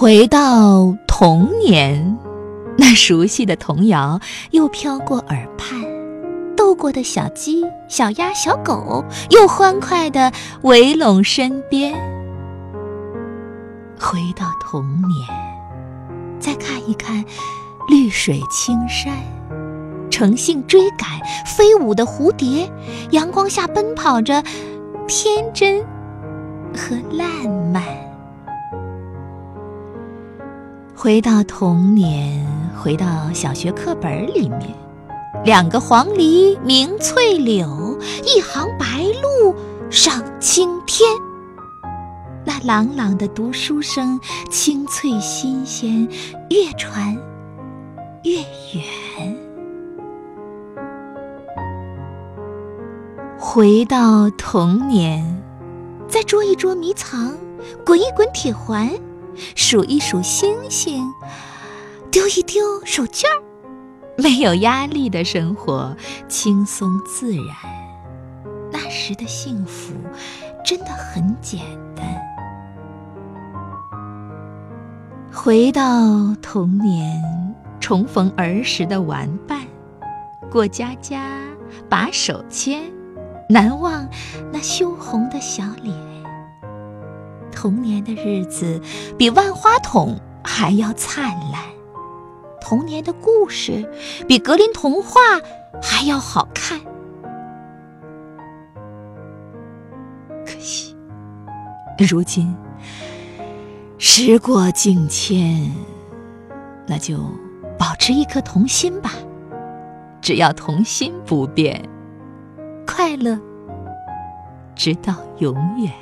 回到童年，那熟悉的童谣又飘过耳畔，斗过的小鸡、小鸭、小狗又欢快地围拢身边。回到童年，再看一看绿水青山，乘兴追赶飞舞的蝴蝶，阳光下奔跑着，天真和烂漫。回到童年，回到小学课本里面，两个黄鹂鸣翠柳，一行白鹭上青天。那朗朗的读书声，清脆新鲜，越传越远。回到童年，再捉一捉迷藏，滚一滚铁环。数一数星星，丢一丢手绢儿，没有压力的生活，轻松自然。那时的幸福真的很简单。回到童年，重逢儿时的玩伴，过家家，把手牵，难忘那羞红的小脸。童年的日子比万花筒还要灿烂，童年的故事比格林童话还要好看。可惜，如今时过境迁，那就保持一颗童心吧。只要童心不变，快乐直到永远。